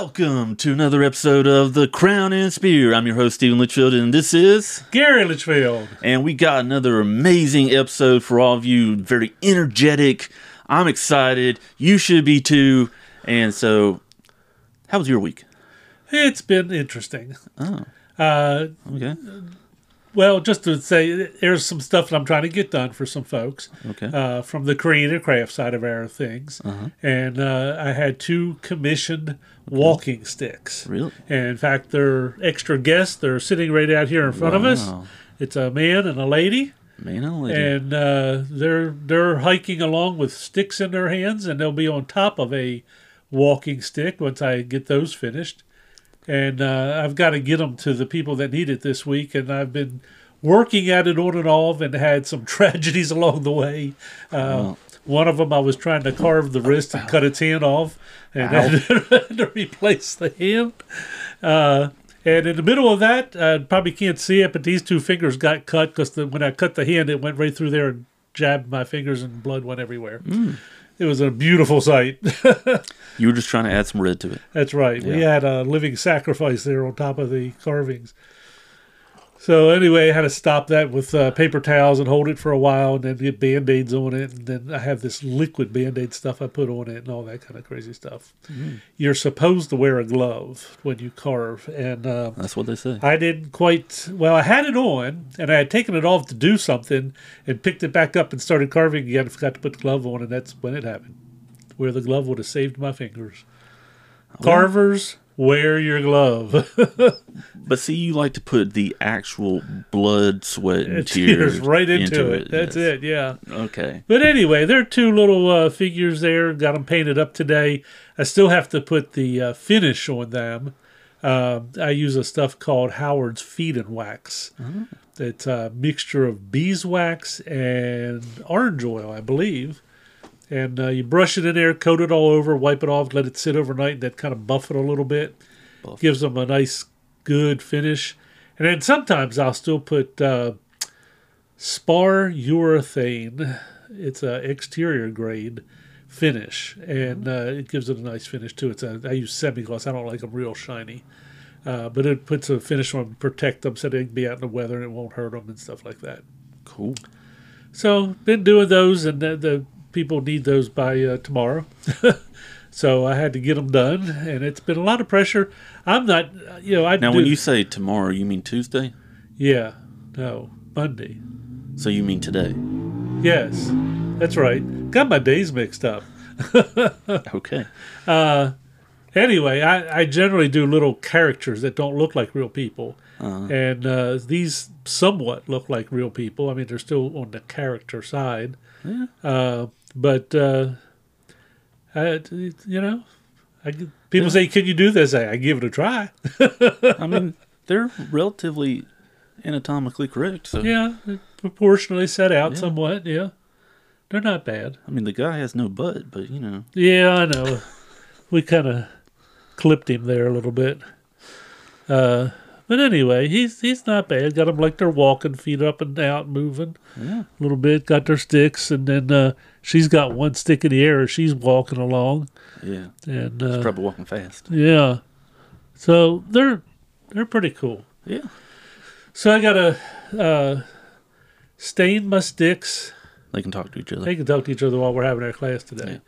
Welcome to another episode of The Crown and Spear. I'm your host, Stephen Litchfield, and this is. Gary Litchfield. And we got another amazing episode for all of you. Very energetic. I'm excited. You should be too. And so, how was your week? It's been interesting. Oh, Uh, okay. well, just to say, there's some stuff that I'm trying to get done for some folks Okay. uh, from the creative craft side of our things. Uh-huh. And uh, I had two commissioned walking sticks. Really? And in fact, they're extra guests. They're sitting right out here in front of us. It's a man and a lady. Man and lady. and uh, they're they're hiking along with sticks in their hands, and they'll be on top of a walking stick once I get those finished. And uh, I've got to get them to the people that need it this week, and I've been working at it on and off, and had some tragedies along the way. Uh, one of them, I was trying to carve the wrist and cut its hand off, and had to replace the hand. Uh, and in the middle of that, I probably can't see it, but these two fingers got cut because when I cut the hand, it went right through there and jabbed my fingers, and blood went everywhere. It was a beautiful sight. you were just trying to add some red to it. That's right. We had a living sacrifice there on top of the carvings. So anyway, I had to stop that with uh, paper towels and hold it for a while, and then get band aids on it, and then I have this liquid band aid stuff I put on it, and all that kind of crazy stuff. You're supposed to wear a glove when you carve, and uh, That's what they say. I didn't quite. Well, I had it on, and I had taken it off to do something, and picked it back up and started carving again. and Forgot to put the glove on, and that's when it happened. Where the glove would have saved my fingers. Carvers, wear your glove. But see, you like to put the actual blood, sweat, and tears tears right into, it. That's yes. it. Yeah. Okay. But anyway, there are two little uh, figures there. Got them painted up today. I still have to put the uh, finish on them. Um I use a stuff called Howard's Feed and Wax. It's a mixture of beeswax and orange oil, I believe. And uh, you brush it in there, coat it all over, wipe it off, let it sit overnight, and that kind of buff it a little bit. Buff. Gives them a nice, good finish. And then sometimes I'll still put uh, spar urethane. It's a exterior grade finish, and uh, it gives it a nice finish too. It's a I use semi gloss. I don't like them real shiny, uh, but it puts a finish on protect them so they can be out in the weather and it won't hurt them and stuff like that. Cool. So been doing those, and the, the people need those by uh, tomorrow. so I had to get them done, and it's been a lot of pressure. I'm not, you know, I Now, do, when you say tomorrow, you mean Tuesday? yeah, no Monday. So you mean today? Yes, that's right. Got my days mixed up. Okay. Anyway, I, I generally do little characters that don't look like real people. Uh, And uh, these somewhat look like real people. I mean, they're still on the character side. Yeah. Uh, but, uh, I, you know, I, people say, Can you do this? I, I give it a try. I mean, they're relatively anatomically correct. So yeah, proportionally set out Yeah. somewhat. Yeah. They're not bad. I mean, the guy has no butt, but you know, Yeah, I know. we kind of clipped him there a little bit. Uh, but anyway, he's he's not bad. Got them like they're walking, feet up and out, moving yeah. a little bit. Got their sticks, and then uh, she's got one stick in the air. as She's walking along, Yeah. and uh, probably walking fast. yeah. So they're they're pretty cool. Yeah. So I gotta uh, stain my sticks. They can talk to each other. They can talk to each other while we're having our class today. Yeah.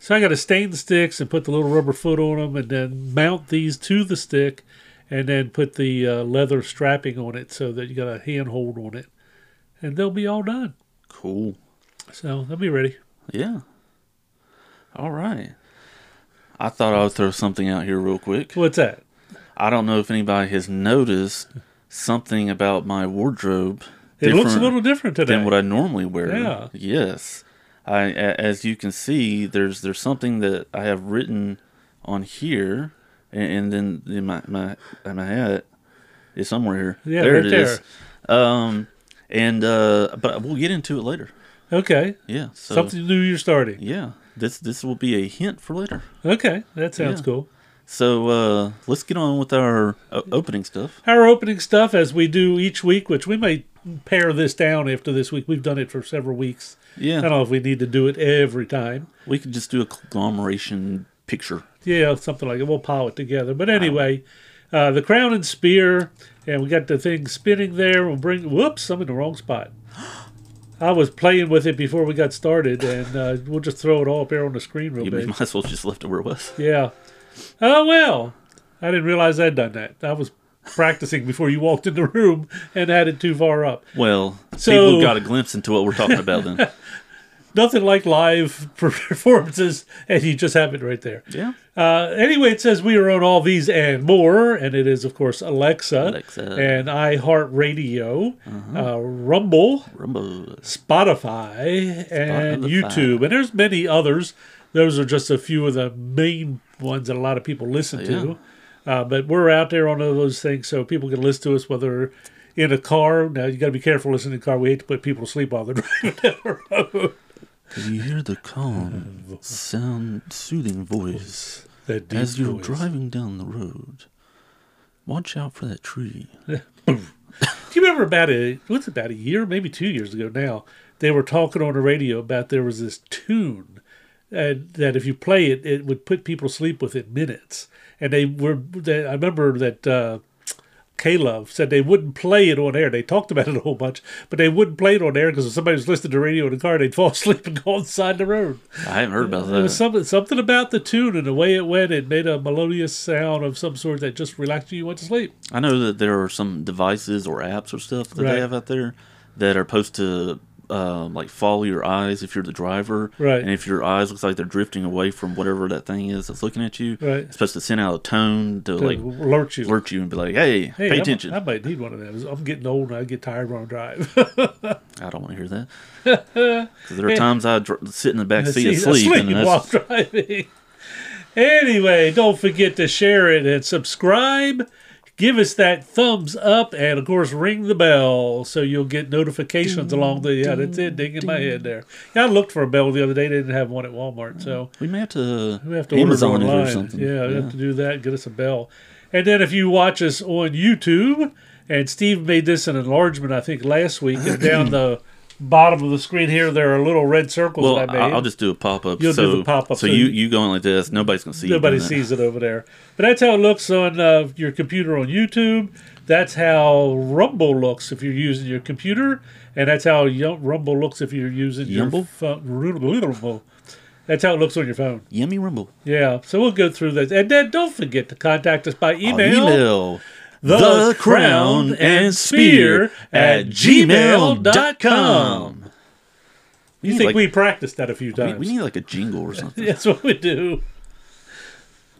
So I got to stain the sticks and put the little rubber foot on them, and then mount these to the stick, and then put the uh, leather strapping on it so that you got a handhold on it, and they'll be all done. Cool. So they'll be ready. Yeah. All right. I thought I would throw something out here real quick. What's that? I don't know if anybody has noticed something about my wardrobe. It looks a little different today. than what I normally wear. Yeah. Yes. I, as you can see, there's there's something that I have written on here, and, and then my my my hat is somewhere here. Yeah, there right it is. Um, and uh, but we'll get into it later. Okay, Yeah. So something new you're starting. yeah, this this will be a hint for later. Okay, that sounds Yeah. cool. So uh, let's get on with our o- opening stuff. Our opening stuff, as we do each week, which we may pare this down after this week. We've done it for several weeks. Yeah. I don't know if we need to do it every time. we could just do a conglomeration picture. Yeah, something like it. We'll pile it together. But anyway, uh, the crown and spear, and we got the thing spinning there. We'll bring. Whoops, I'm in the wrong spot. I was playing with it before we got started, and uh, we'll just throw it all up there on the screen real You big. might as well just left it where it was. Yeah. Oh well, I didn't realize I'd done that. I was practicing before you walked in the room and had it too far up. Well, So- people got a glimpse into what we're talking about then. Nothing like live performances, and you just have it right there. Yeah. Uh, anyway, it says we are on all these and more, and it is, of course, Alexa, Alexa. and iHeartRadio, uh, Rumble, Rumble. Spotify, and Spotify. YouTube. And there's many others. Those are just a few of the main ones that a lot of people listen to. Uh, but we're out there on all those things, so people can listen to us whether in a car. Now you got to be careful listening in a car. We hate to put people to sleep while they're driving down the road. Can you hear the calm, sound, soothing voice as you're voice. driving down the road? Watch out for that tree. Do you remember about a what's about a year, maybe two years ago now? They were talking on the radio about there was this tune, and that if you play it, it would put people to sleep within minutes. And they were, they, I remember that uh, K-Love said they wouldn't play it on air. They talked about it a whole bunch, but they wouldn't play it on air because if somebody was listening to radio in the car, they'd fall asleep and go on the side of the road. I haven't heard about that. There was something, something about the tune and the way it went. It made a melodious sound of some sort that just relaxed you. You went to sleep. I know that there are some devices or apps or stuff that Right. they have out there that are supposed to um, like follow your eyes if you're the driver, Right. And if your eyes looks like they're drifting away from whatever that thing is that's looking at you, Right. It's supposed to send out a tone to, To like alert you. alert you and be like, "Hey, Hey, pay I- attention." I, might need one of those. I'm getting old and I get tired when I drive. I don't want to hear that. Because there are times I dr- sit in the back seat See, asleep, and while that's, driving. Anyway, don't forget to share it and subscribe. Give us that thumbs up and, of course, ring the bell so you'll get notifications along the. Yeah, that's it. Ding in my head there. Yeah, I looked for a bell the other day. They didn't have one at Walmart, so we may have to, we have to Amazon order it it or online. something. Yeah, we have to do that. Get us a bell. And then if you watch us on YouTube, and Steve made this an enlargement, I think last week, and down the bottom of the screen here, there are little red circles Well, that I made. I'll just do a pop up. You'll so, do the pop-up, So, so you you- going like this? Nobody's gonna see. you Nobody doing that. sees it over there. But that's how it looks on uh, your computer on YouTube. That's how Rumble looks if you're using your computer, and that's how Rumble looks if you're using Yumble? your phone. That's how it looks on your phone. Yummy Rumble. Yeah, so we'll go through that, and then don't forget to contact us by email. Email. The Crown and Spear at gmail.com. You think like- we practiced that a few times? we need like a jingle or something. That's what we do.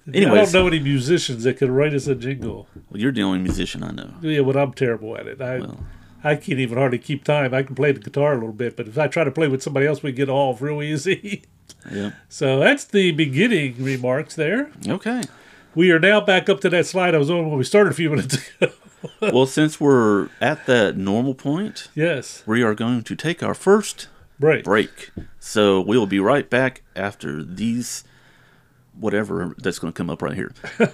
I don't know any musicians that could write us a jingle. Well, you're the only musician I know. Yeah, but I'm terrible at it. I Well. I can't even hardly keep time. I can play the guitar a little bit, but if I try to play with somebody else, we get off real easy. Yeah. so that's the beginning remarks there. Okay. We are now back up to that slide I was on when we started a few minutes ago. well, since we're at that normal point, yes, we are going to take our first break. break. So we'll be right back after these, whatever that's going to come up right here.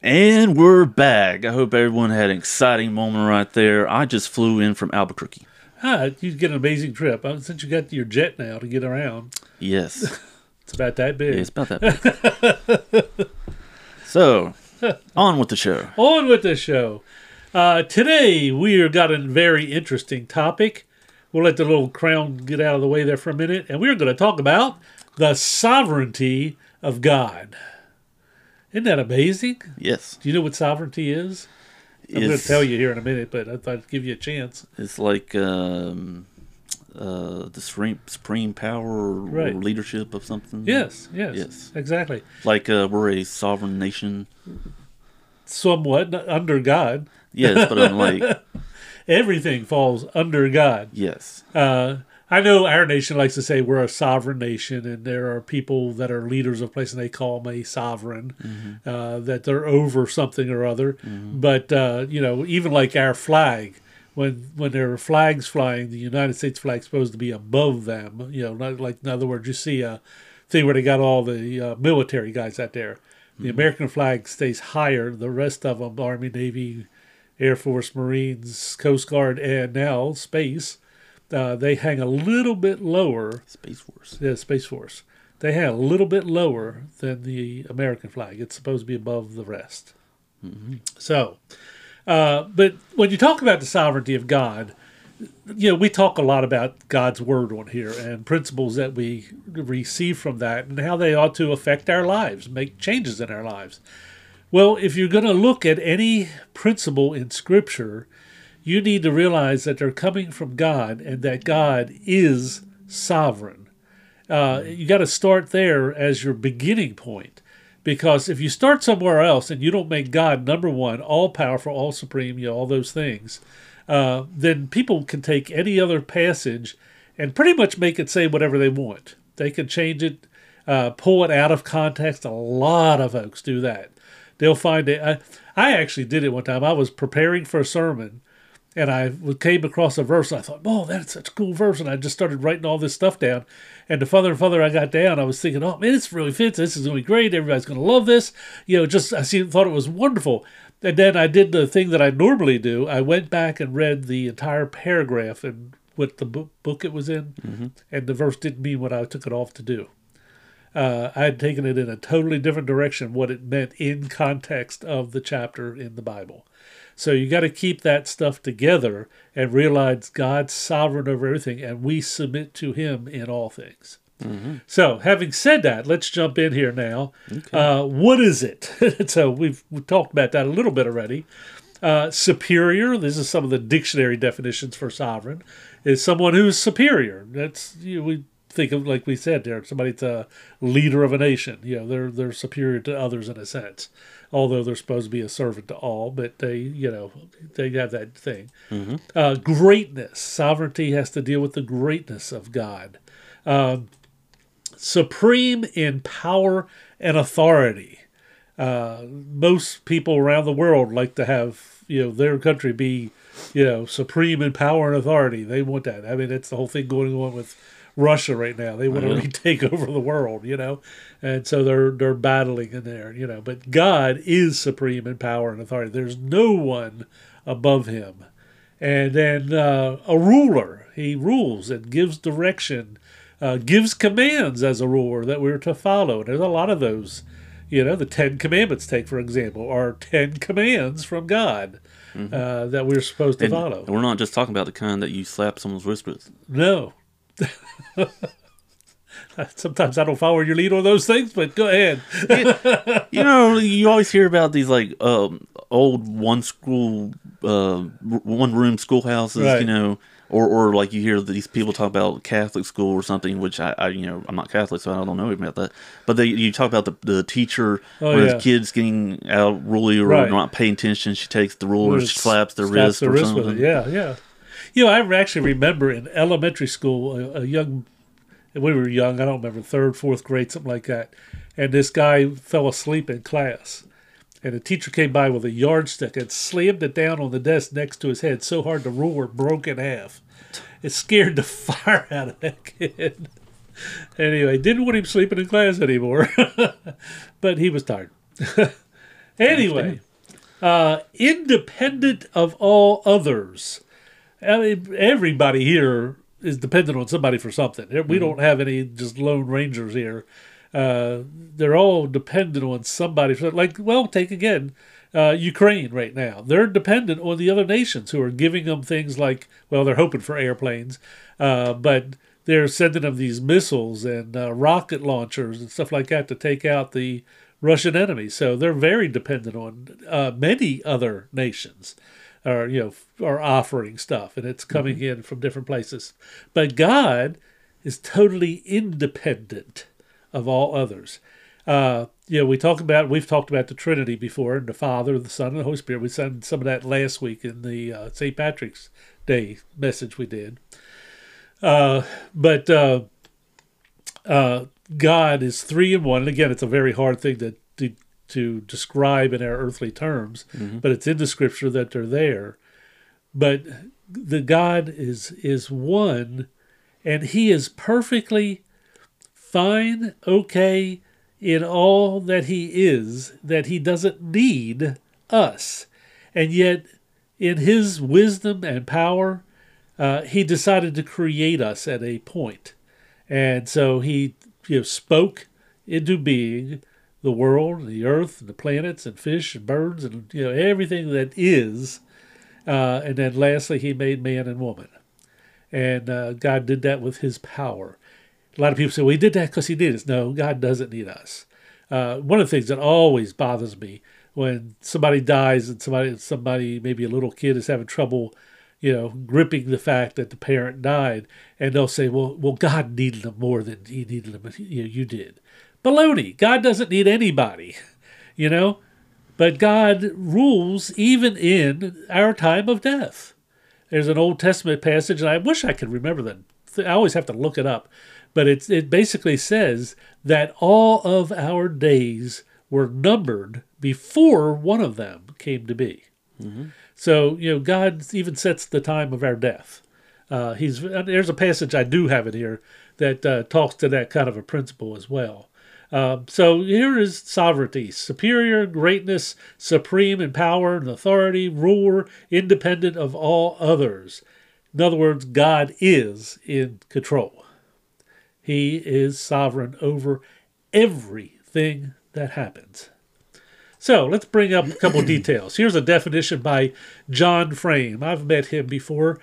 and we're back. I hope everyone had an exciting moment right there. I just flew in from Albuquerque. Ah, you get an amazing trip. Since you got your jet now to get around, Yes. it's about that big. it's about that big. so, on with the show. On with the show. Uh, today we have got a very interesting topic. We'll let the little crown get out of the way there for a minute, and we're going to talk about the sovereignty of God. Isn't that amazing? Yes. Do you know what sovereignty is? I'm going to tell you here in a minute, but I thought I'd give you a chance. It's like um, uh, the supreme, supreme power or, or leadership of something. Yes, yes, Yes. exactly. Like uh, we're a sovereign nation. Somewhat under God. Yes, but I'm like, Everything falls under God. yes. Uh, I know our nation likes to say we're a sovereign nation, and there are people that are leaders of places, and they call them a sovereign, uh, that they're over something or other. But uh, you know, even like our flag, when when there are flags flying, the United States flag's supposed to be above them. You know, not like in other words, you see a thing where they got all the uh, military guys out there. The American flag stays higher. The rest of them, Army, Navy, Air Force, Marines, Coast Guard, and now space uh, they hang a little bit lower. Space Force. Yeah, Space Force. They hang a little bit lower than the American flag. It's supposed to be above the rest. So, uh, but when you talk about the sovereignty of God, you know, we talk a lot about God's word on here and principles that we receive from that and how they ought to affect our lives, make changes in our lives. Well, if you're going to look at any principle in Scripture, you need to realize that they're coming from God and that God is sovereign. Uh, you got to start there as your beginning point. Because if you start somewhere else and you don't make God number one, all powerful, all supreme, you know, all those things, uh, then people can take any other passage and pretty much make it say whatever they want. They can change it, uh, pull it out of context. A lot of folks do that. They'll find it. I, I actually did it one time. I was preparing for a sermon and I came across a verse. And I thought, "Oh, that's such a cool verse!" And I just started writing all this stuff down. And the further and further I got down, I was thinking, "Oh man, this really fits. This is going to be great. Everybody's going to love this." You know, just I see, thought it was wonderful. And then I did the thing that I normally do. I went back and read the entire paragraph and what the book, book it was in, and the verse didn't mean what I took it off to do. Uh, I had taken it in a totally different direction, what it meant in context of the chapter in the Bible. So you got to keep that stuff together and realize God's sovereign over everything, and we submit to Him in all things. So, having said that, let's jump in here now. Uh, what is it? so we've, we've talked about that a little bit already. Uh, superior. This is some of the dictionary definitions for sovereign. Is someone who's superior. That's you know, we think of like we said there. Somebody's a leader of a nation. You know, they're they're superior to others in a sense. Although they're supposed to be a servant to all, but they you know they have that thing. Uh, greatness. Sovereignty has to deal with the greatness of God. Um, supreme in power and authority. Uh, most people around the world like to have you know their country be you know supreme in power and authority. They want that. I mean, that's the whole thing going on with Russia right now. They want to retake over the world, you know, and so they're they're battling in there, you know. But God is supreme in power and authority. There's no one above Him. And then uh, a ruler, he rules and gives direction, uh, gives commands as a ruler that we're to follow. And There's a lot of those. You know, the Ten Commandments, take for example, are ten commands from God uh, that we're supposed to And follow. we're not just talking about the kind that you slap someone's wrist with. No. Sometimes I don't follow your lead on those things, but go ahead. you know, you always hear about these like um, old one school, uh, one room schoolhouses. Right. You know, or or like you hear these people talk about Catholic school or something, which I, I you know I'm not Catholic, so I don't know about that. But they you talk about the the teacher Oh, when yeah. the kids getting out ruly or Right. not paying attention, she takes the ruler, she slaps their slaps wrist or wrist it. Yeah, yeah. You know, I actually remember in elementary school a, a young, we were young, I don't remember third, fourth grade, something like that, and this guy fell asleep in class, and the teacher came by with a yardstick and slammed it down on the desk next to his head so hard the ruler broke in half. It scared the fire out of that kid. anyway, didn't want him sleeping in class anymore, but he was tired. anyway, uh, independent of all others. I mean, everybody here is dependent on somebody for something. We don't have any just lone rangers here. Uh, they're all dependent on somebody. For, like, well, take again uh, Ukraine right now. They're dependent on the other nations who are giving them things like, well, they're hoping for airplanes, uh, but they're sending them these missiles and uh, rocket launchers and stuff like that to take out the Russian enemy. So they're very dependent on uh, many other nations are you know are offering stuff and it's coming in from different places. But god is totally independent of all others. Uh you know we talk about we've talked about the trinity before and the father the son and the holy spirit. We said some of that last week in the uh, st patrick's day message we did. Uh but uh uh god is three in one. And again it's a very hard thing to to, to describe in our earthly terms but it's in the scripture that they're there. But the god is is one and he is perfectly fine okay in all that he is that he doesn't need us. And yet in his wisdom and power uh, he decided to create us at a point. And so he you know, spoke into being the world, the earth, and the planets, and fish, and birds, and you know everything that is. Uh, and then lastly, he made man and woman. And uh, God did that with his power. A lot of people say, well, he did that because he did us." No, God doesn't need us. Uh, one of the things that always bothers me when somebody dies and somebody, somebody, maybe a little kid is having trouble, you know, gripping the fact that the parent died, and they'll say, well, well, God needed them more than he needed them, you, know, you did. Baloney. God doesn't need anybody, you know, but God rules even in our time of death. There's an Old Testament passage, and I wish I could remember that. I always have to look it up, but it it basically says that all of our days were numbered before one of them came to be. Mm-hmm. So you know, God even sets the time of our death. Uh, he's there's a passage I do have it here that uh, talks to that kind of a principle as well. Um, so here is sovereignty, superior greatness, supreme in power and authority, ruler, independent of all others. In other words, God is in control. He is sovereign over everything that happens. So let's bring up a couple details. Here's a definition by John Frame. I've met him before.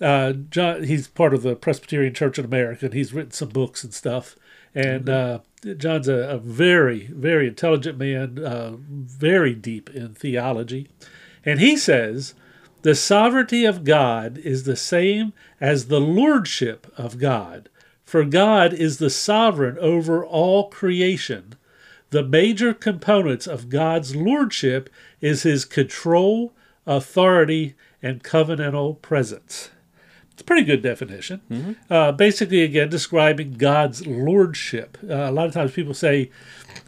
Uh, John, he's part of the Presbyterian Church in America, and he's written some books and stuff. And uh, John's a, a, very, very intelligent man, uh, very deep in theology. And he says the sovereignty of God is the same as the lordship of God, for God is the sovereign over all creation. The major components of God's lordship is his control, authority, and covenantal presence. It's a pretty good definition. Mm-hmm. Uh, basically, again, describing God's lordship. Uh, a lot of times people say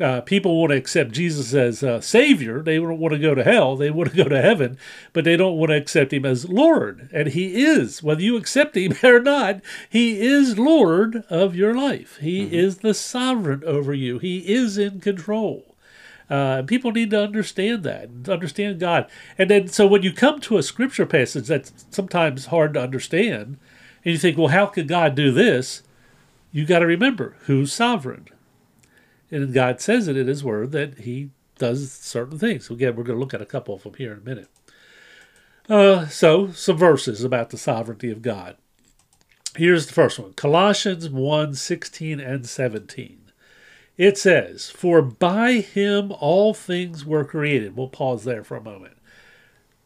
uh, people want to accept Jesus as Savior. They don't want to go to hell. They want to go to heaven, but they don't want to accept Him as Lord. And He is, whether you accept Him or not, He is Lord of your life. He mm-hmm. is the sovereign over you, He is in control. Uh, people need to understand that, understand God. And then, so when you come to a scripture passage that's sometimes hard to understand, and you think, well, how could God do this? You got to remember who's sovereign. And God says it in His Word that He does certain things. So again, we're going to look at a couple of them here in a minute. Uh, so, some verses about the sovereignty of God. Here's the first one Colossians 1 16 and 17. It says, For by him all things were created. We'll pause there for a moment.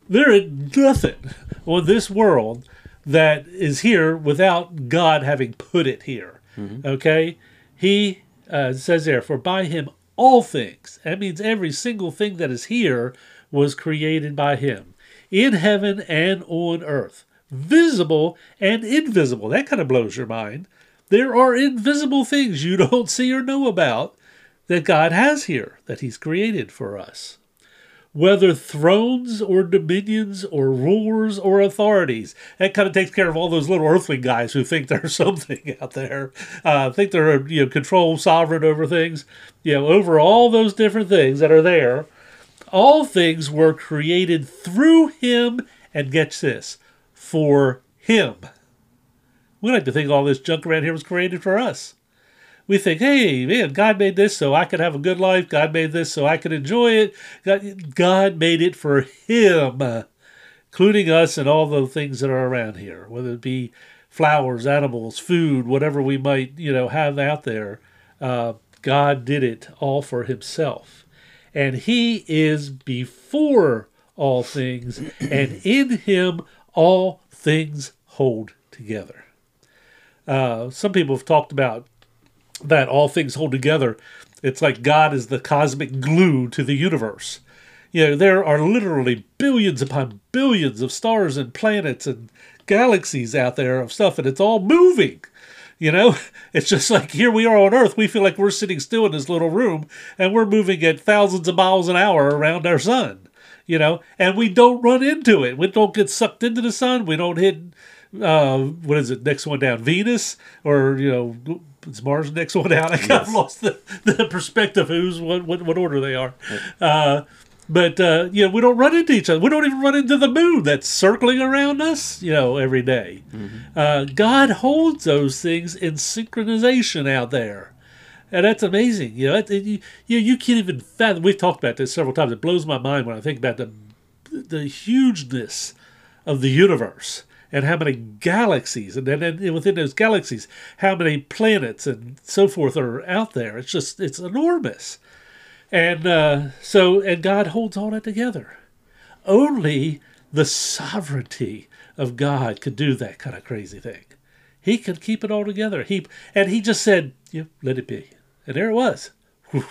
There is nothing on this world that is here without God having put it here. Mm-hmm. Okay? He uh, says there, For by him all things, that means every single thing that is here was created by him, in heaven and on earth, visible and invisible. That kind of blows your mind. There are invisible things you don't see or know about that God has here, that He's created for us. Whether thrones or dominions or rulers or authorities. That kind of takes care of all those little earthly guys who think they're something out there, uh, think they're you know control sovereign over things. You know, over all those different things that are there, all things were created through Him, and get this, for Him. We like to think all this junk around here was created for us. We think, hey, man, God made this so I could have a good life. God made this so I could enjoy it. God, made it for Him, including us and all the things that are around here, whether it be flowers, animals, food, whatever we might, you know, have out there. Uh, God did it all for Himself. And He is before all things, and in Him all things hold together. Uh, some people have talked about that all things hold together. It's like God is the cosmic glue to the universe. You know, there are literally billions upon billions of stars and planets and galaxies out there of stuff, and it's all moving. You know, it's just like here we are on Earth. We feel like we're sitting still in this little room, and we're moving at thousands of miles an hour around our sun. You know, and we don't run into it. We don't get sucked into the sun. We don't hit uh, what is it? Next one down, Venus, or you know, it's Mars next one down. I kind yes. of lost the, the perspective who's what, what, what order they are. Uh, But uh, you know, we don't run into each other. We don't even run into the moon that's circling around us, you know, every day. Uh, God holds those things in synchronization out there, and that's amazing. You know, it, it- you, you you can't even fathom. We've talked about this several times. It blows my mind when I think about the the hugeness of the universe and how many galaxies and then within those galaxies how many planets and so forth are out there. It's just it's enormous. And uh, so and god holds all that together. Only the sovereignty of god could do that kind of crazy thing. He could keep it all together. He and he just said yeah, let it be. And there it was. Whew.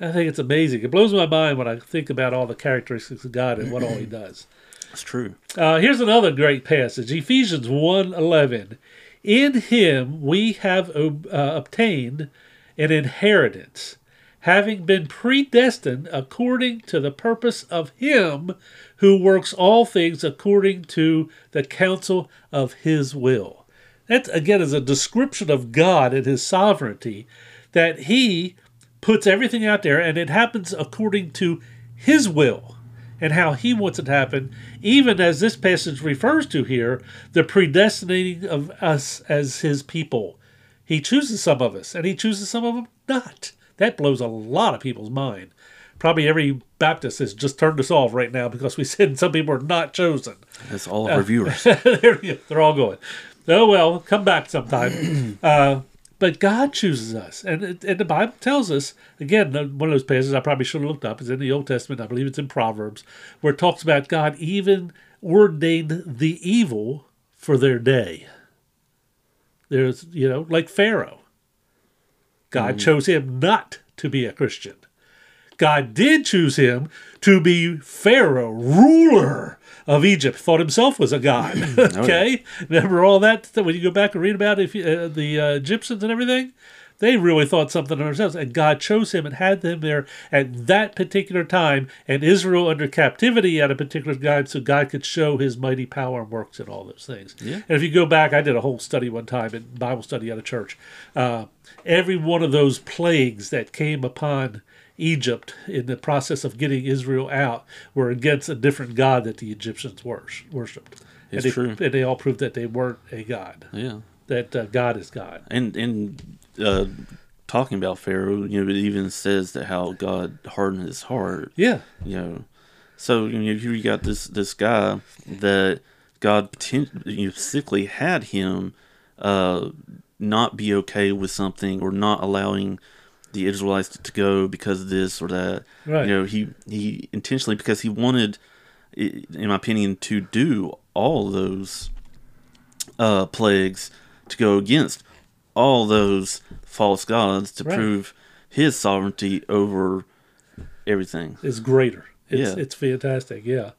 I think it's amazing. It blows my mind when I think about all the characteristics of God and what all He does. It's true. Uh, here's another great passage Ephesians 1 11. In him we have uh, obtained an inheritance, having been predestined according to the purpose of him who works all things according to the counsel of his will. That, again, is a description of God and his sovereignty, that he puts everything out there and it happens according to his will and how he wants it to happen, even as this passage refers to here, the predestinating of us as his people. He chooses some of us, and he chooses some of them not. That blows a lot of people's mind. Probably every Baptist has just turned us off right now because we said some people are not chosen. That's all of our viewers. There you go. They're all going. Oh well, come back sometime. uh, but God chooses us, and and the Bible tells us again. One of those passages I probably should have looked up is in the Old Testament. I believe it's in Proverbs, where it talks about God even ordained the evil for their day. There's you know like Pharaoh. God mm-hmm. chose him not to be a Christian. God did choose him to be Pharaoh, ruler of Egypt. Thought himself was a god. okay, remember all that when you go back and read about if, uh, the uh, Egyptians and everything, they really thought something of themselves, and God chose him and had them there at that particular time, and Israel under captivity at a particular time, so God could show His mighty power and works and all those things. Yeah. And if you go back, I did a whole study one time in Bible study at a church. Uh, every one of those plagues that came upon Egypt in the process of getting Israel out were against a different god that the Egyptians worshipped. It's and they, true. And they all proved that they weren't a god, Yeah. that uh, God is God. And and uh, talking about Pharaoh, you know, it even says that how God hardened his heart. Yeah. You know, so you know, here you got this this guy that God you know, sickly had him uh, not be okay with something or not allowing the Israelites to go because of this or that. Right. You know, he he intentionally because he wanted, in my opinion, to do all those uh, plagues to go against all those false gods to Right. prove his sovereignty over everything. is greater. It's Yeah. it's fantastic. Yeah.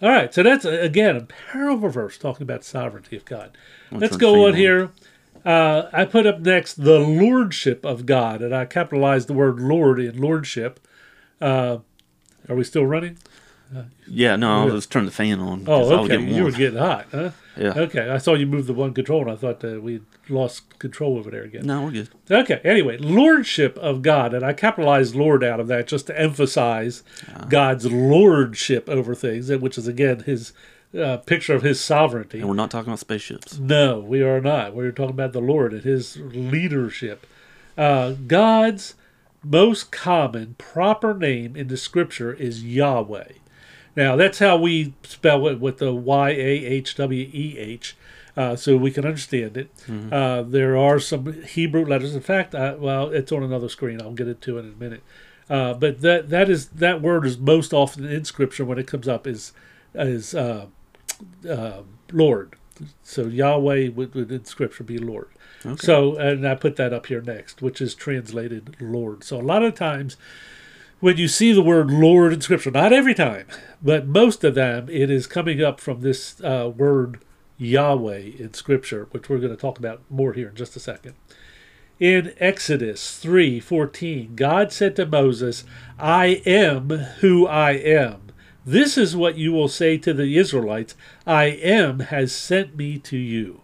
All right, so that's again a parallel verse talking about sovereignty of God. Let's go on here. Uh, I put up next the lordship of God, and I capitalized the word Lord in lordship. Uh, are we still running? Yeah, no, I Yeah. was turning the fan on. Oh, okay. You were getting hot, huh? Yeah. Okay, I saw you move the one control, and I thought uh, we lost control over there again. No, we're good. Okay, anyway, lordship of God, and I capitalized Lord out of that just to emphasize God's lordship over things, which is again his uh, picture of his sovereignty. And we're not talking about spaceships. No, we are not. We're talking about the Lord and his leadership. Uh, God's most common proper name in the scripture is Yahweh. Now, that's how we spell it with the Y A H W E H. Uh, so we can understand it. Uh, there are some Hebrew letters. In fact, I, well, it's on another screen. I'll get into it in a minute. Uh, but that that is that word is most often in Scripture when it comes up is is uh, Lord. So Yahweh would, would in Scripture be Lord. So and I put that up here next, which is translated Lord. So a lot of times when you see the word Lord in Scripture, not every time, but most of them, it is coming up from this uh, word Yahweh in Scripture, which we're going to talk about more here in just a second. In Exodus 3:14, God said to Moses, "I am who I am. This is what you will say to the Israelites, I am has sent me to you."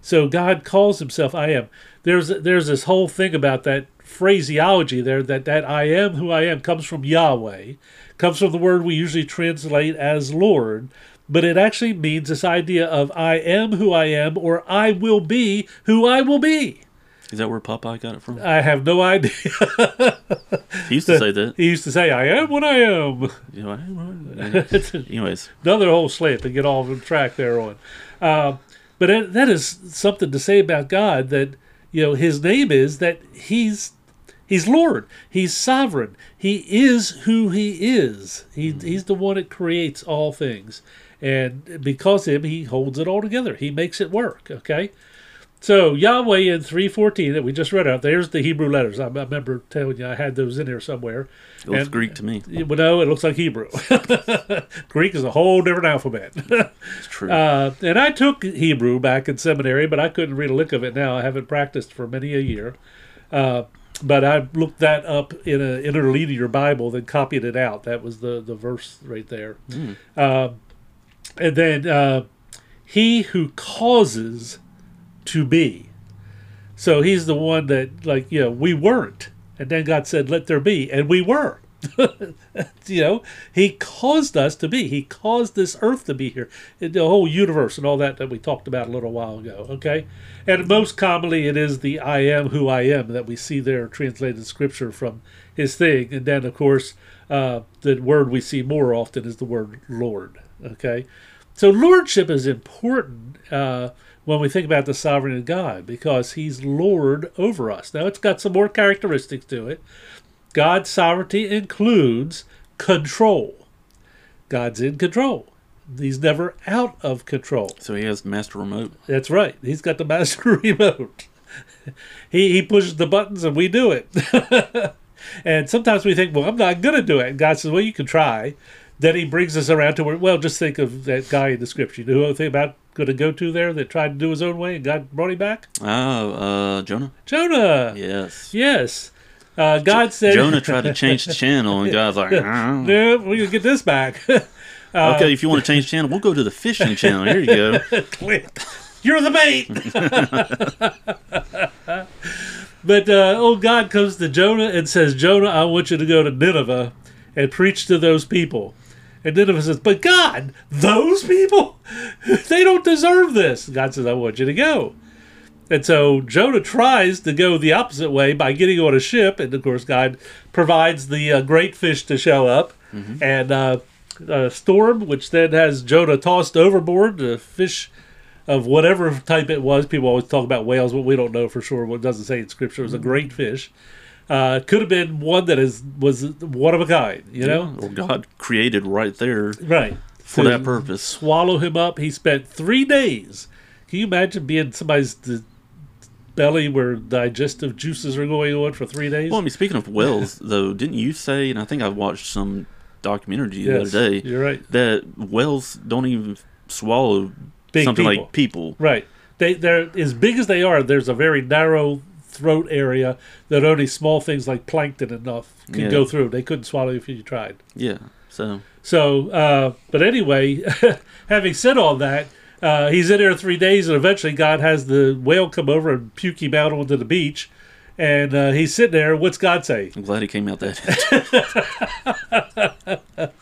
So God calls himself I am. There's there's this whole thing about that phraseology there that that I am who I am comes from Yahweh, comes from the word we usually translate as Lord, but it actually means this idea of I am who I am or I will be who I will be. Is that where Popeye got it from? I have no idea. He used to say that. he used to say, I am what I am. You know, I- anyways, Another whole slant to get off the track there on. Uh, but that, that is something to say about God that, you know, his name is that he's he's Lord. He's sovereign. He is who he is. He, He's the one that creates all things. And because of him, he holds it all together. He makes it work, okay? So Yahweh in 314 that we just read out, there's the Hebrew letters. I, I remember telling you I had those in there somewhere. it looks And- Greek to me. Well, no, it looks like Hebrew. Greek is a whole different alphabet. It's true. uh, and I took Hebrew back in seminary, but I couldn't read a lick of it now. I haven't practiced for many a year. Uh, but I looked that up in an interlinear Bible, then copied it out. That was the, the verse right there. Mm. Um, and then uh, he who causes to be. So he's the one that, like, you know, we weren't. And then God said, let there be. And we were. you know, he caused us to be. He caused this earth to be here, the whole universe and all that that we talked about a little while ago. Okay, and most commonly it is the "I am who I am" that we see there translated Scripture from His thing, and then of course uh, the word we see more often is the word Lord. Okay, so lordship is important. Uh, when we think about the sovereignty of God, because He's Lord over us. Now, it's got some more characteristics to it. God's sovereignty includes control. God's in control. He's never out of control. so he has the master remote. That's right. He's got the master remote. he he pushes the buttons and we do it. and sometimes we think, well, I'm not going to do it. And God says, well, you can try. Then he brings us around to where, well, just think of that guy in the scripture. You know think about going to go to there that tried to do his own way and God brought him back? Oh, uh, Jonah. Jonah. Yes. Yes. Uh, God said, Jonah tried to change the channel, and God's like, no, we're going to get this back. okay, if you want to change channel, we'll go to the fishing channel. Here you go. Click. You're the bait. but uh, old God comes to Jonah and says, Jonah, I want you to go to Nineveh and preach to those people. And Nineveh says, But God, those people, they don't deserve this. God says, I want you to go. And so Jonah tries to go the opposite way by getting on a ship, and of course God provides the uh, great fish to show up, and uh, a storm, which then has Jonah tossed overboard. The fish of whatever type it was. People always talk about whales, but we don't know for sure. What doesn't say in Scripture it was a great fish. Uh, could have been one that is was one of a kind. You know, or God created right there right for To that purpose. Swallow him up. He spent three days. Can you imagine being somebody's d- belly where digestive juices are going on for three days? Well, I mean, speaking of whales, though, didn't you say? And I think I watched some documentary the Yes, other day You're right. that whales don't even swallow Big something people. like people. Right. They they're as big as they are. There's a very narrow throat area that only small things like plankton enough can Yeah. go through. They couldn't swallow you if you tried. Yeah. So So, uh, but anyway, having said all that, uh, he's in there three days, and eventually God has the whale come over and puke him out onto the beach. And uh, he's sitting there. What's God say? I'm glad he came out that.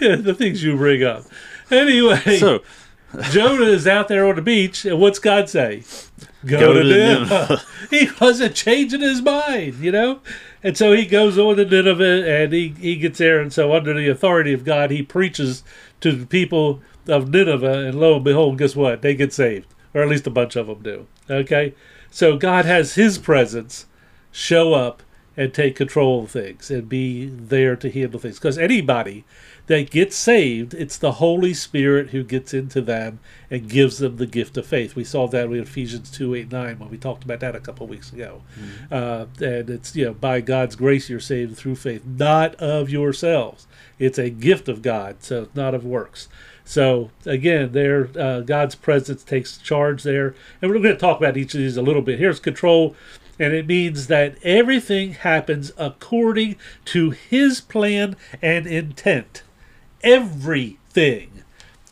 Yeah, the things you bring up. Anyway, so Jonah is out there on the beach, and what's God say? Go, Go to, to Nineveh. he wasn't changing his mind, you know? And so he goes on to Nineveh and he, he gets there. And so, under the authority of God, he preaches to the people of Nineveh. And lo and behold, guess what? They get saved, or at least a bunch of them do. Okay? So, God has his presence show up and take control of things and be there to handle things. Because anybody that gets saved, it's the Holy Spirit who gets into them and gives them the gift of faith. We saw that in Ephesians 2 8 9 when we talked about that a couple weeks ago. Uh, and it's, you know, by God's grace you're saved through faith, not of yourselves. It's a gift of God, so it's not of works. So again, there, uh, God's presence takes charge there, and we're going to talk about each of these a little bit. Here's control, and it means that everything happens according to His plan and intent. Everything.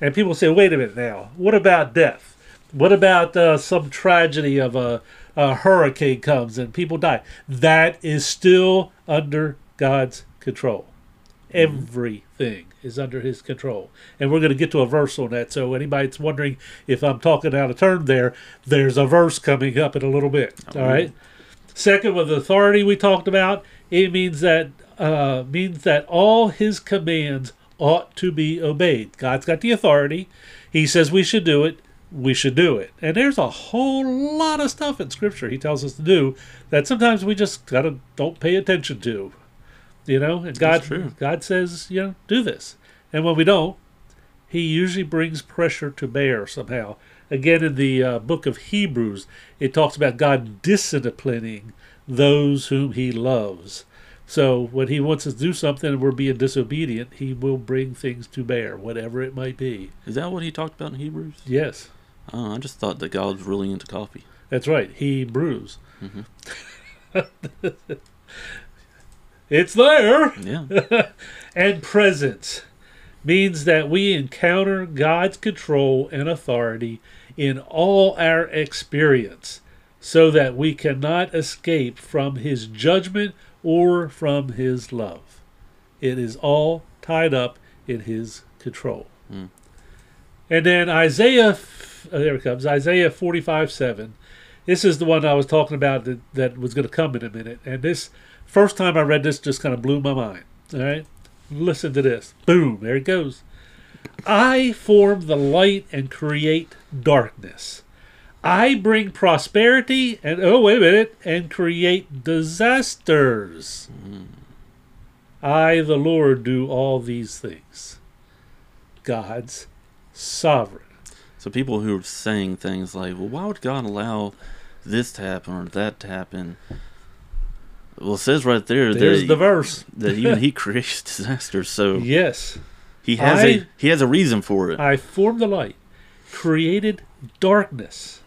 And people say, "Wait a minute now. What about death? What about uh, some tragedy of a a hurricane comes and people die. That is still under God's control. Everything is under his control. And we're going to get to a verse on that. So anybody that's wondering if I'm talking out of turn there, there's a verse coming up in a little bit. All right. Second, with authority we talked about, it means that uh, means that all his commands ought to be obeyed. God's got the authority. He says we should do it. We should do it. And there's a whole lot of stuff in Scripture He tells us to do that sometimes we just gotta don't pay attention to. You know, and God true. God says, you know, do this. And when we don't, He usually brings pressure to bear somehow. Again, in the uh, book of Hebrews, it talks about God disciplining those whom He loves. So when He wants us to do something and we're being disobedient, He will bring things to bear, whatever it might be. Is that what he talked about in Hebrews? Yes, Oh, I just thought that God was really into coffee. that's right. Hebrews. Mm-hmm. it's there. Yeah. and presence means that we encounter God's control and authority in all our experience so that we cannot escape from his judgment or from his love. It is all tied up in his control. Hmm. And then Isaiah, uh, there it comes, Isaiah 45 7. This is the one I was talking about that, that was going to come in a minute. And this, first time I read this, just kind of blew my mind. All right? Listen to this. Boom, there it goes. I form the light and create darkness. I bring prosperity and, oh, wait a minute, and create disasters. I, the Lord, do all these things. God's sovereign. So people who are saying things like, "Well, why would God allow this to happen or that to happen?" Well, it says right there There's that, the verse. that even He creates disasters, so Yes. He has I- a He has a reason for it. I formed the light, created darkness,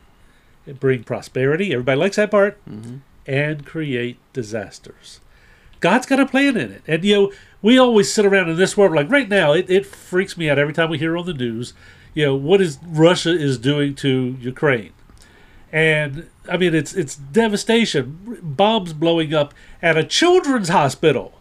bring prosperity. Everybody likes that part. Mhm. And create disasters. God's got a plan in it. And, you know, we always sit around in this world, like right now, it, it freaks me out every time we hear on the news, you know, what is Russia is doing to Ukraine. And, I mean, it's, it's devastation. Bombs blowing up at a children's hospital.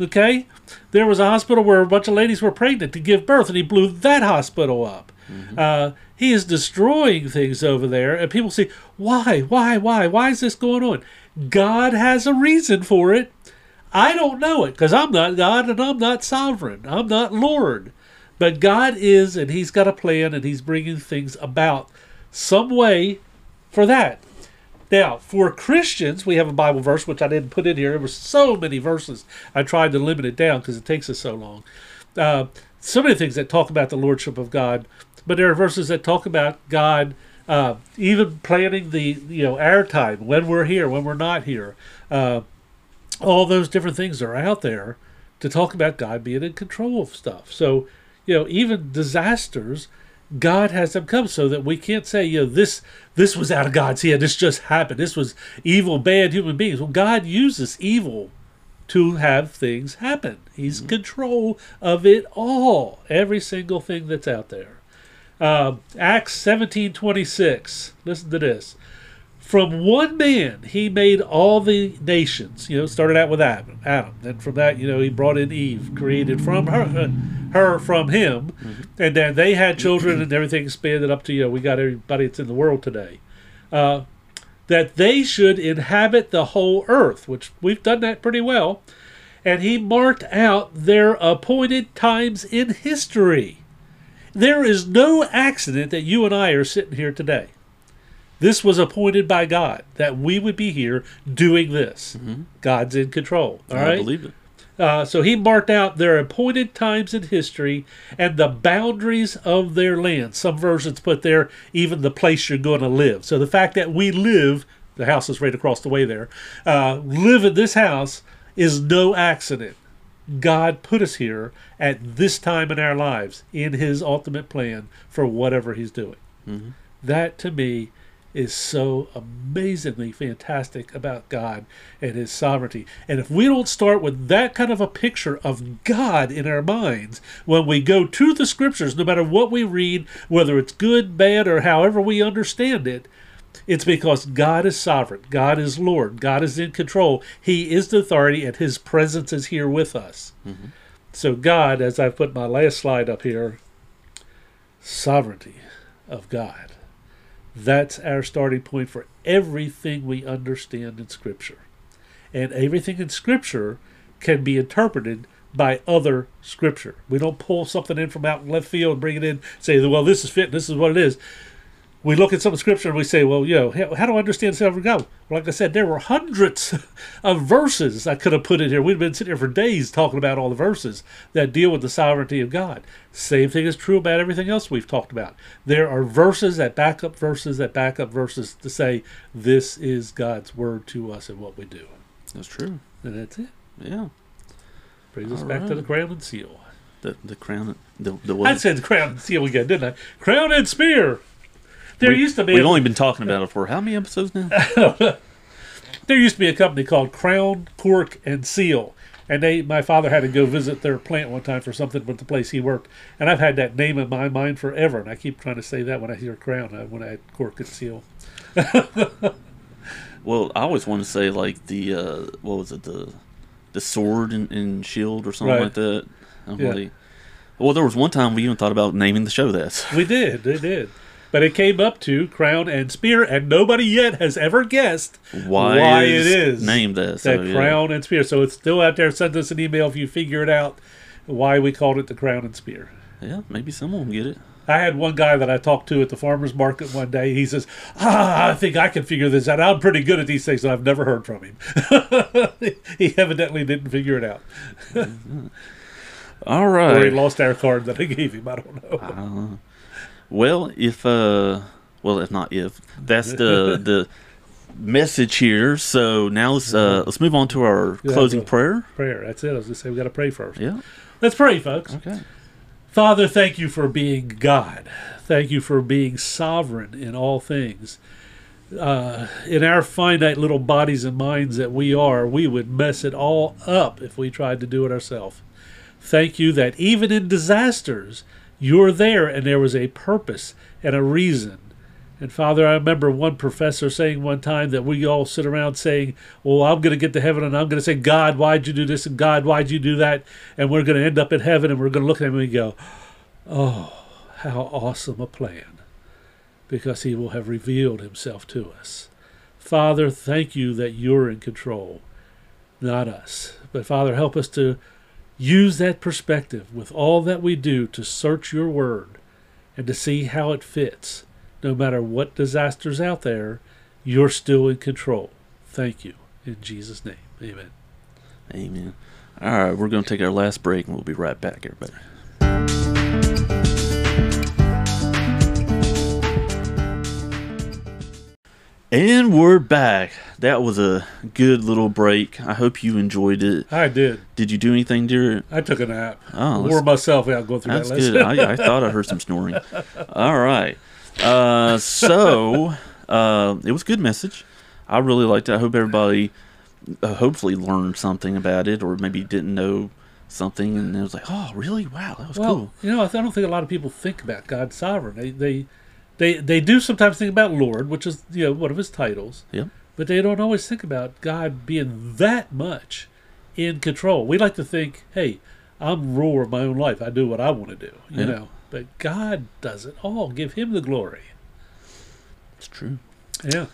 Okay? There was a hospital where a bunch of ladies were pregnant to give birth, and he blew that hospital up. Uh, he is destroying things over there, and people say, why, why, why, why is this going on? God has a reason for it. I don't know it because I'm not God and I'm not sovereign. I'm not Lord. But God is, and He's got a plan, and He's bringing things about some way for that. Now, for Christians, we have a Bible verse which I didn't put in here. There were so many verses. I tried to limit it down because it takes us so long. Uh, so many things that talk about the lordship of God, but there are verses that talk about God uh, even planning the you know our time when we're here, when we're not here. Uh, all those different things are out there to talk about God being in control of stuff. So, you know, even disasters, God has them come so that we can't say, you know, this this was out of God's hand. This just happened. This was evil, bad human beings. Well, God uses evil to have things happen. He's in control of it all. Every single thing that's out there. Uh, Acts seventeen twenty six. Listen to this. From one man he made all the nations. You know, started out with Adam. Adam. Then from that, you know, he brought in Eve, created from her, uh, her from him, and then they had children, and everything expanded up to you know we got everybody that's in the world today. Uh, that they should inhabit the whole earth, which we've done that pretty well. And he marked out their appointed times in history. There is no accident that you and I are sitting here today. This was appointed by God that we would be here doing this. God's in control. All I right. believe it. Uh, so he marked out their appointed times in history and the boundaries of their land. Some versions put there even the place you're going to live. So the fact that we live, the house is right across the way there, uh, live in this house is no accident. God put us here at this time in our lives in his ultimate plan for whatever he's doing. Mhm. That to me is so amazingly fantastic about God and his sovereignty. And if we don't start with that kind of a picture of God in our minds when we go to the scriptures, no matter what we read, whether it's good, bad, or however we understand it, It's because God is sovereign. God is Lord. God is in control. He is the authority, and His presence is here with us. Mm-hmm. So, God, as I've put my last slide up here, sovereignty of God. That's our starting point for everything we understand in Scripture. And everything in Scripture can be interpreted by other Scripture. We don't pull something in from out in left field and bring it in, say, well, this is fit, this is what it is. We look at some Scripture and we say, well, you know, how, how do I understand sovereign God? Well, like I said, there were hundreds of verses I could have put in here. We'd have been sitting here for days talking about all the verses that deal with the sovereignty of God. Same thing is true about everything else we've talked about. There are verses that back up verses that back up verses to say this is God's word to us and what we do. That's true. And that's it. Yeah. Brings us All back to the crown and seal. The the crown. The the I said the crown and seal again, didn't I? Crown and spear. There we, used to be We've a, only been talking about it for how many episodes now? there used to be a company called Crown, Cork, and Seal. And they, my father had to go visit their plant one time for something with the place he worked. And I've had that name in my mind forever. And I keep trying to say that when I hear Crown, uh, when I Cork and Seal. Well, I always want to say like the uh, what was it the the sword and, and shield or something Right. like that. I'm Yeah. like- well, there was one time we even thought about naming the show that. We did, they did. But it came up to Crown and Spear, and nobody yet has ever guessed Why, Why is it is named that? So, that yeah. Crown and Spear. So it's still out there. Send us an email if you figure it out why we called it the Crown and Spear. Yeah, maybe someone will get it. I had one guy that I talked to at the farmer's market one day. He says, Ah, I think I can figure this out. I'm pretty good at these things, and I've never heard from him. he evidently didn't figure it out. All Or he lost our card that I gave him. I don't know. Uh, well, if uh, well, if not if that's the the message here. So now let's uh let's move on to our Yeah, closing prayer. Prayer. That's it. I was going to say we got to pray first. Yeah. Let's pray, folks. Okay. Father, thank you for being God. Thank you for being sovereign in all things. Uh, in our finite little bodies and minds that we are, we would mess it all up if we tried to do it ourselves. Thank you that even in disasters, you're there and there was a purpose and a reason. And Father, I remember one professor saying one time that we all sit around saying, Well, I'm going to get to heaven and I'm going to say, God, why'd you do this? And God, why'd you do that? And we're going to end up in heaven and we're going to look at him and go, Oh, how awesome a plan. Because he will have revealed himself to us. Father, thank you that you're in control, not us. But Father, help us to use that perspective with all that we do to search your word and to see how it fits. No matter what disasters out there, you're still in control. Thank you. In Jesus' name. Amen. Amen. All right, we're going to take our last break and we'll be right back, everybody. And we're back. That was a good little break. I hope you enjoyed it. I did. Did you do anything during it? I took a nap. Oh, Wore myself out going through That's that lesson. good. I, I thought I heard some snoring. All right. Uh, so uh, it was a good message. I really liked it. I hope everybody uh, hopefully learned something about it, or maybe didn't know something, and it was like, oh, really? Wow, that was well, cool. you know, I don't think a lot of people think about God's sovereign. They, they, they, they do sometimes think about Lord, which is you know one of his titles. Yep. But they don't always think about God being that much in control. We like to think, hey, I'm ruler of my own life. I do what I want to do. You Yeah. know. But God does it all. Give Him the glory. It's true. Yeah.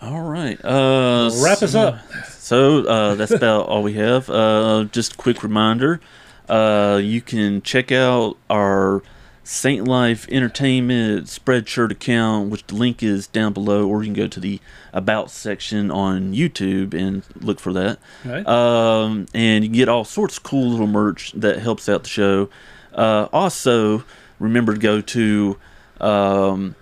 All right. Uh, Wrap us up. So uh, that's about all we have. Uh, just a quick reminder: uh, you can check out our Saint Life Entertainment Spreadshirt account, which the link is down below, or you can go to the About section on YouTube and look for that. Right. Um, and you can get all sorts of cool little merch that helps out the show. Uh, also, remember to go to um,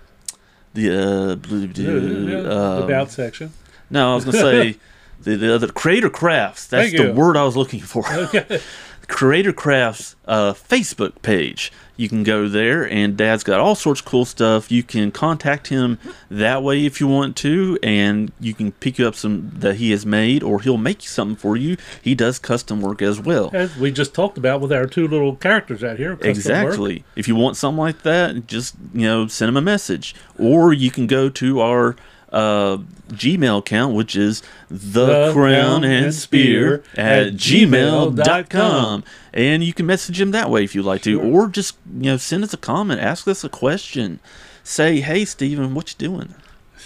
the uh, the um, about section. no, I was gonna say the the other Creator Crafts. That's the word I was looking for. Okay. Creator Crafts uh, Facebook page. You can go there, and Dad's got all sorts of cool stuff. You can contact him that way if you want to, and you can pick up some that he has made, or he'll make something for you. He does custom work as well. As we just talked about with our two little characters out here. custom work. Exactly. If you want something like that, just you know send him a message, or you can go to our uh, Gmail account, which is the, The crown and spear at gmail.com. gmail.com. And you can message him that way if you like to, or just you know send us a comment, ask us a question, say, "Hey, Steven, what you doing?"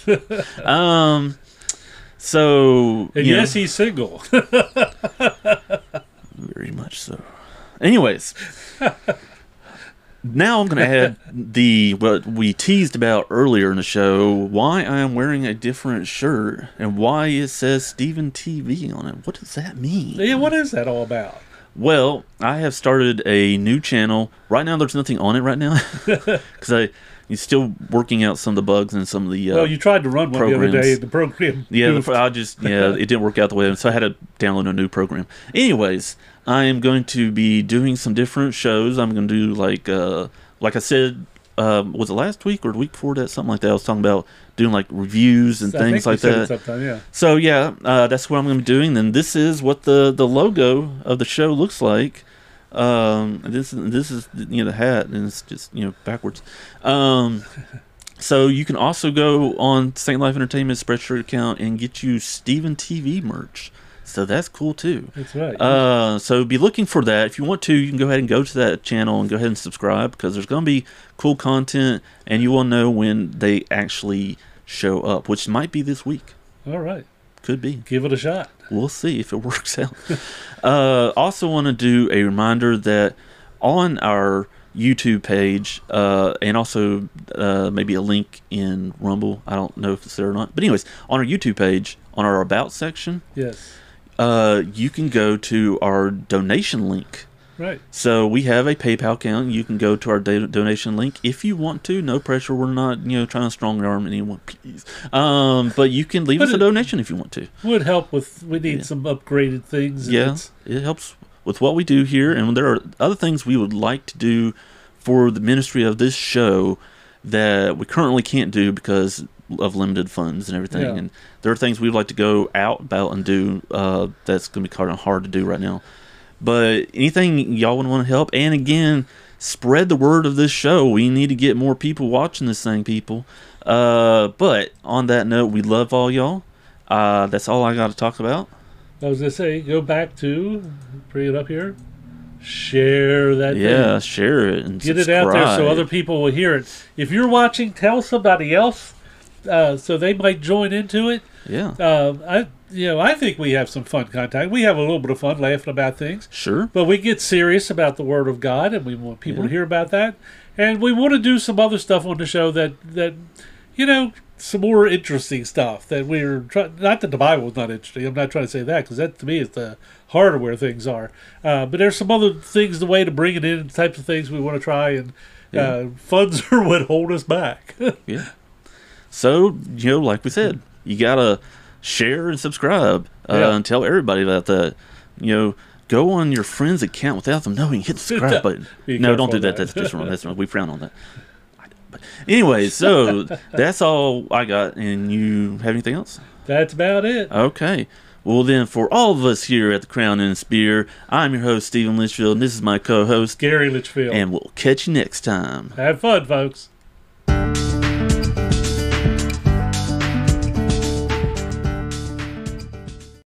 um. So And you know- yes, he's single. very much so. Anyways, now I'm going to add the what we teased about earlier in the show. Why I am wearing a different shirt and why it says Steven TV on it. What does that mean? yeah, what is that all about? Well, I have started a new channel. Right now, there's nothing on it right now because I. You're still working out some of the bugs and some of the uh, well, you tried to run one the other programs. day, the program. yeah, the, I just yeah, it didn't work out the way, so I had to download a new program. Anyways, I am going to be doing some different shows. I'm going to do like uh like I said, um, was it last week or the week before that? Something like that. I was talking about doing like reviews and things like that. Sometime, yeah. So yeah, uh, that's what I'm going to be doing. Then this is what the the logo of the show looks like. Um, this this is you know the hat, and it's just you know backwards. Um, so you can also go on Saint Life Entertainment Spreadshirt account and get you Steven TV merch. So that's cool too. That's right. Uh, so be looking for that. If you want to, you can go ahead and go to that channel and go ahead and subscribe because there's going to be cool content, and you will know when they actually show up, which might be this week. all right, Could be. give it a shot. We'll see if it works out. uh, also, want to do a reminder that on our YouTube page, uh, and also uh, maybe a link in Rumble. I don't know if it's there or not. But anyways, on our YouTube page, on our About section, Yes, uh, you can go to our donation link. right. So we have a PayPal account. You can go to our do- donation link if you want to. No pressure. We're not, you know, trying to strong arm anyone, please. Um, but you can leave us a donation if you want to. Would help with. We need Yeah. some upgraded things. Yeah, it helps with what we do here, and there are other things we would like to do for the ministry of this show that we currently can't do because of limited funds and everything. Yeah. And there are things we'd like to go out about and do uh, that's going to be kind of hard to do right now. But anything y'all would want to help, and again, spread the word of this show. We need to get more people watching this thing, people. Uh, but on that note, we love all y'all. Uh, that's all I got to talk about. I was gonna say, go back to bring it up here. Share that. Yeah, thing. share it and Get it out there so other people will hear it. If you're watching, tell somebody else, uh, so they might join into it. Yeah, Uh, I, you know, I think we have some fun contact. We have a little bit of fun laughing about things, sure. but we get serious about the Word of God, and we want people Yeah. to hear about that. And we want to do some other stuff on the show that that, you know, some more interesting stuff that we're trying. Not that the Bible is not interesting. I'm not trying to say that because that to me is the heart of where things are. Uh, but there's some other things, the way to bring it in, types of things we want to try, and uh, funds are what hold us back. Yeah. So you know, like we said, you gotta share and subscribe uh, Yeah. and tell everybody about that. You know, go on your friend's account without them knowing. Hit the subscribe button. No, don't do that. that. That's just wrong. That's wrong. We frown on that. But anyway, so that's all I got. And you have anything else? That's about it. Okay. Well, then, for all of us here at the Crown and Spear, I'm your host, Stephen Litchfield, and this is my co host, Gary Litchfield. and we'll catch you next time. Have fun, folks.